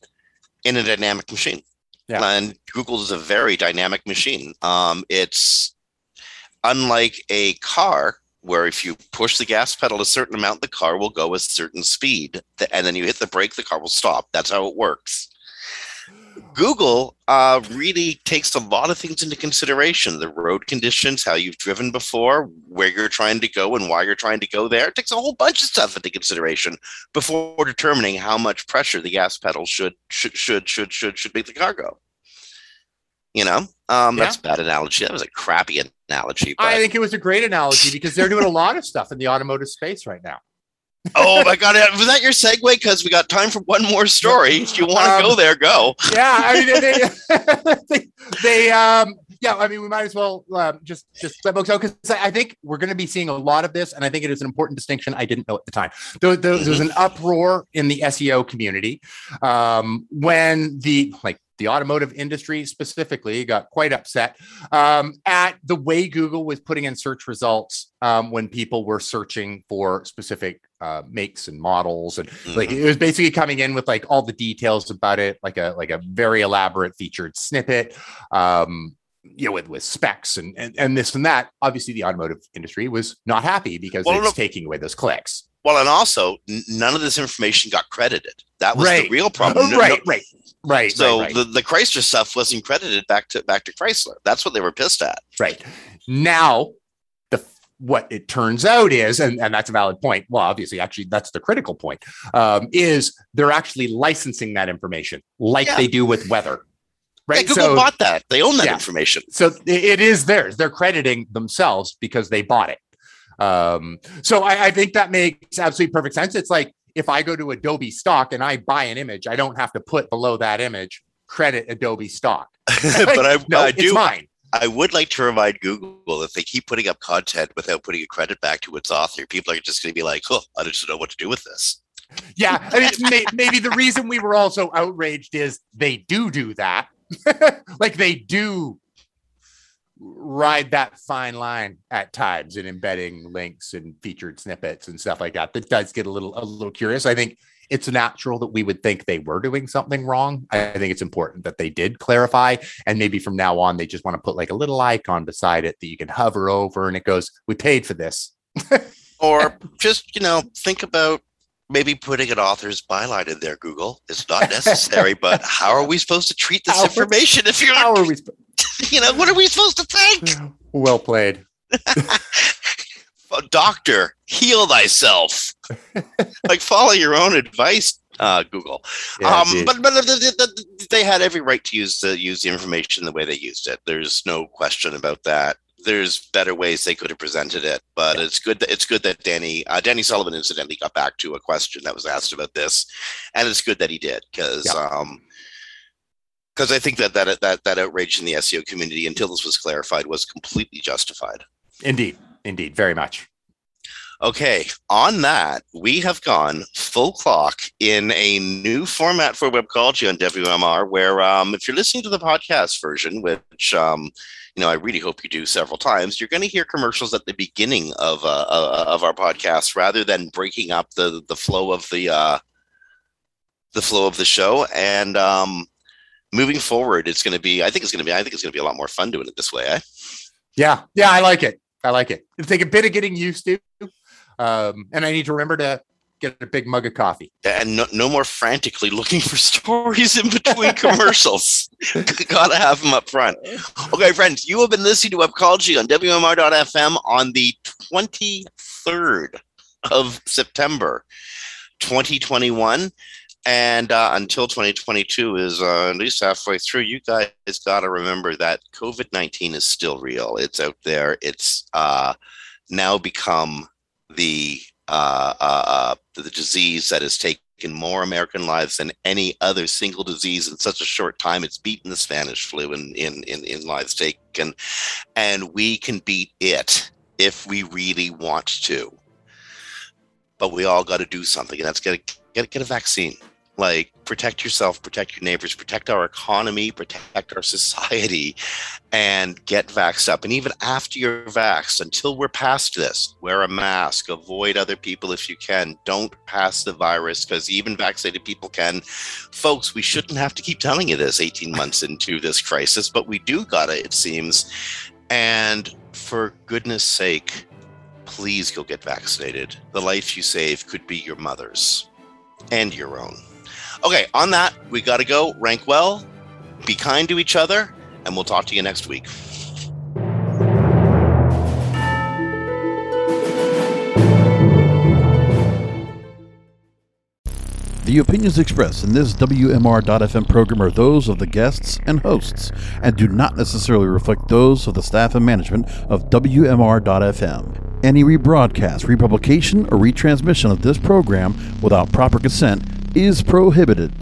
in a dynamic machine. Yeah. And Google is a very dynamic machine. Um, it's unlike a car where if you push the gas pedal a certain amount, the car will go a certain speed. And then you hit the brake, the car will stop. That's how it works. Google uh, really takes a lot of things into consideration the road conditions, how you've driven before, where you're trying to go, and why you're trying to go there. It takes a whole bunch of stuff into consideration before determining how much pressure the gas pedal should should should should should, should make the car go. You know, um, that's a bad analogy. That was a crappy analogy. But... I think it was a great analogy because they're doing a lot of stuff in the automotive space right now. Oh my god, was that your segue? Because we got time for one more story. If you want to um, go there, go. Yeah, I mean, they, they, they um, yeah, I mean, we might as well um, just just let folks out because I think we're going to be seeing a lot of this, and I think it is an important distinction I didn't know at the time. There, there, there was an uproar in the SEO community um, when the like the automotive industry specifically got quite upset um, at the way Google was putting in search results um, when people were searching for specific uh, makes and models, and mm-hmm. like it was basically coming in with like all the details about it, like a like a very elaborate featured snippet. Um, you know, with, with specs and, and and this and that. Obviously, the automotive industry was not happy because well, it's no. taking away those clicks. Well, and also none of this information got credited. That was right. the real problem. right, no, right. Right. So right, right. the, the Chrysler stuff wasn't credited back to back to Chrysler. That's what they were pissed at. Right. Now the what it turns out is, and, and that's a valid point. Well, obviously, actually, that's the critical point, um, is they're actually licensing that information like yeah. they do with weather. Right. Yeah, Google so, bought that. They own that yeah. information. So it is theirs. They're crediting themselves because they bought it. Um, so I, I think that makes absolutely perfect sense. It's like if I go to Adobe stock and I buy an image, I don't have to put below that image credit Adobe stock. but I, no, I do. mine. I would like to remind Google if they keep putting up content without putting a credit back to its author, people are just going to be like, "Oh, I just don't know what to do with this." Yeah, I mean, may, maybe the reason we were also outraged is they do do that, like they do ride that fine line at times in embedding links and featured snippets and stuff like that. That does get a little a little curious. I think it's natural that we would think they were doing something wrong. I think it's important that they did clarify, and maybe from now on they just want to put like a little icon beside it that you can hover over, and it goes, "We paid for this." or just you know think about maybe putting an author's byline in there google it's not necessary but how are we supposed to treat this how, information if you're how are we you know, what are we supposed to think? Well played. Doctor, heal thyself. like follow your own advice, uh, Google. Yeah, um, but but they had every right to use the use the information the way they used it. There's no question about that. There's better ways they could have presented it, but yeah. it's good that it's good that Danny uh, Danny Sullivan incidentally got back to a question that was asked about this, and it's good that he did because yeah. um, because I think that that that that outrage in the SEO community until this was clarified was completely justified. Indeed, indeed, very much. Okay, on that, we have gone full clock in a new format for Webcology on WMR, where um, if you're listening to the podcast version, which um, you know I really hope you do several times, you're going to hear commercials at the beginning of uh, uh, of our podcast rather than breaking up the the flow of the uh, the flow of the show. And um, moving forward, it's going to be. I think it's going to be. I think it's going to be a lot more fun doing it this way. Eh? Yeah, yeah, I like it. I like it. It'll take a bit of getting used to, um, and I need to remember to get a big mug of coffee. And no, no more frantically looking for stories in between commercials. Gotta have them up front. Okay, friends, you have been listening to Webcology on WMR.fm on the 23rd of September, 2021 and uh, until 2022 is uh, at least halfway through you guys got to remember that covid-19 is still real. It's out there. It's uh, now become the uh, uh, uh, the disease that has taken more american lives than any other single disease in such a short time. It's beaten the spanish flu in in in, in lives taken. And we can beat it if we really want to. But we all got to do something and that's get a, get, get a vaccine like protect yourself protect your neighbors protect our economy protect our society and get vaxxed up. And even after you're vaxxed until we're past this wear a mask avoid other people if you can. Don't pass the virus because even vaccinated people can. Folks we shouldn't have to keep telling you this 18 months into this crisis but we do gotta it seems. And for goodness sake please go get vaccinated. The life you save could be your mother's and your own Okay, on that, we got to go. Rank well, be kind to each other, and we'll talk to you next week. The opinions expressed in this WMR.FM program are those of the guests and hosts and do not necessarily reflect those of the staff and management of WMR.FM. Any rebroadcast, republication, or retransmission of this program without proper consent is prohibited.